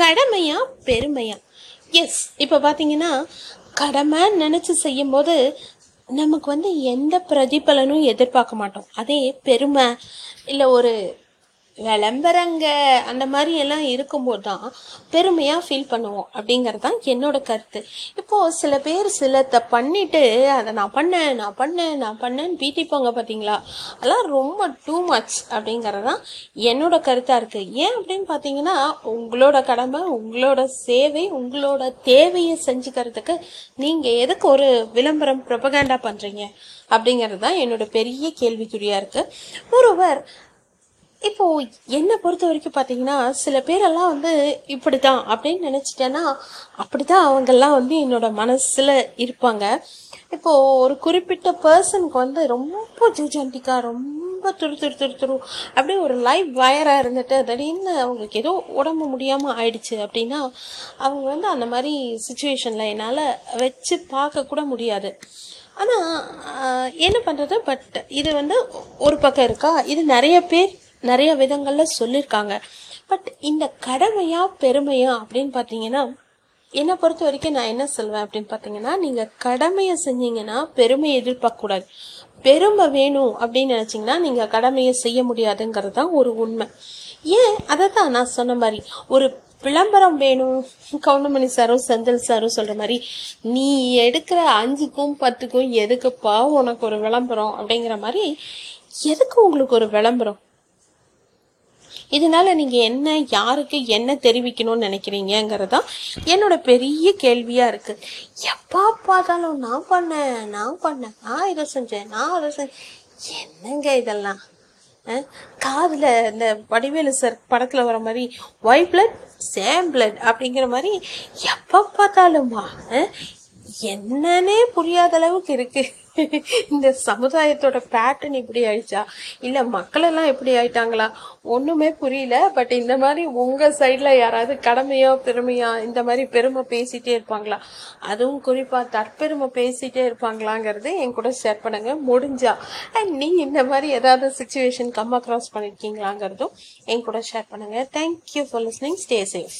கடமையா பெருமையா? எஸ் இப்போ பார்த்தீங்கன்னா கடமை நினச்சி செய்யும்போது நமக்கு வந்து எந்த பிரதிபலனும் எதிர்பார்க்க மாட்டோம். அதே பெருமை இல்லை ஒரு விளம்பரங்க அந்த மாதிரி எல்லாம் இருக்கும்போது தான் பெருமையாக ஃபீல் பண்ணுவோம் அப்படிங்கிறது தான் என்னோட கருத்து. இப்போது சில பேர் சிலத்தை பண்ணிட்டு அதை நான் பண்ணேன் நான் பண்ணேன் நான் பண்ணேன்னு பீட்டிப்பாங்க பார்த்தீங்களா அதெல்லாம் ரொம்ப டூ மச் அப்படிங்கிறது தான் என்னோட கருத்தாக இருக்குது ஏன் அப்படின்னு பார்த்தீங்கன்னா உங்களோட கடமை உங்களோட சேவை உங்களோட தேவையை செஞ்சுக்கிறதுக்கு நீங்கள் எதுக்கு ஒரு விளம்பரம் ப்ரொபகேண்டா பண்ணுறீங்க அப்படிங்கிறது தான் என்னோட பெரிய கேள்விக்குறியாக இருக்குது ஒருவர் இப்போது என்னை பொறுத்த வரைக்கும் பார்த்தீங்கன்னா சில பேரெல்லாம் வந்து இப்படி தான் அப்படின்னு நினச்சிட்டேன்னா அப்படி தான் அவங்கெல்லாம் வந்து என்னோட மனசில் இருப்பாங்க. இப்போது ஒரு குறிப்பிட்ட பர்சனுக்கு வந்து ரொம்ப ஜூஜாண்டிக்காக ரொம்ப துரு துரு துரு துரு அப்படியே ஒரு லைவ் வயராக இருந்துட்டு திடீர்னு அவங்களுக்கு ஏதோ உடம்பு முடியாமல் ஆயிடுச்சு அப்படின்னா அவங்க வந்து அந்த மாதிரி சுச்சுவேஷனில் என்னால் வச்சு பார்க்கக்கூட முடியாது. ஆனால் என்ன பண்ணுறது பட் இது வந்து ஒரு பக்கம் இருக்கா? இது நிறைய பேர் நிறைய விதங்களில் சொல்லியிருக்காங்க பட் இந்த கடமையா பெருமையா அப்படின்னு பார்த்தீங்கன்னா என்னை பொறுத்த வரைக்கும் நான் என்ன சொல்வேன் அப்படின்னு பார்த்தீங்கன்னா நீங்கள் கடமையை செஞ்சீங்கன்னா பெருமையை எதிர்பார்க்கக்கூடாது பெருமை வேணும் அப்படின்னு நினச்சிங்கன்னா நீங்கள் கடமையை செய்ய முடியாதுங்கிறது தான் ஒரு உண்மை. ஏன்? அதை தான் நான் சொன்ன மாதிரி ஒரு விளம்பரம் வேணும். கவுண்டமணி சாரும் செந்தில் சாரும் சொல்கிற மாதிரி நீ எடுக்கிற அஞ்சுக்கும் பத்துக்கும் எதுக்குப்பா உனக்கு ஒரு விளம்பரம் அப்படிங்கிற மாதிரி எதுக்கு உங்களுக்கு ஒரு விளம்பரம்? இதனால நீங்கள் என்ன யாருக்கு என்ன தெரிவிக்கணும்னு நினைக்கிறீங்கிறதா என்னோட பெரிய கேள்வியாக இருக்குது எப்போ பார்த்தாலும் நான் பண்ணேன் நான் பண்ணேன் நான் இதை செஞ்சேன் நான் அதை செஞ்சேன் என்னங்க இதெல்லாம்? காதில் இந்த வடிவேலு சார் படத்தில் வர மாதிரி ஒய் பிளட் சேம் பிளட் அப்படிங்கிற மாதிரி எப்போ பார்த்தாலுமா என்னன்னே புரியாத அளவுக்கு இருக்குது இந்த சமுதாயத்தோட பேட்டர்ன் இப்படி ஆயிடுச்சா? இல்ல மக்கள் எல்லாம் எப்படி ஆயிட்டாங்களா? ஒண்ணுமே புரியல பட் இந்த மாதிரி உங்க சைட்ல யாராவது கடமையோ பெருமையா இந்த மாதிரி பெருமை பேசிட்டே இருப்பாங்களா? அதுவும் குறிப்பா தற்பெருமை பேசிட்டே இருப்பாங்களாங்கிறது என் கூட ஷேர் பண்ணுங்க. முடிஞ்சா. அண்ட் இந்த மாதிரி ஏதாவது சுச்சுவேஷன் கம் அக்ராஸ் பண்ணிருக்கீங்களாங்கிறதும் என் கூட ஷேர் பண்ணுங்க. Thank you for listening stay safe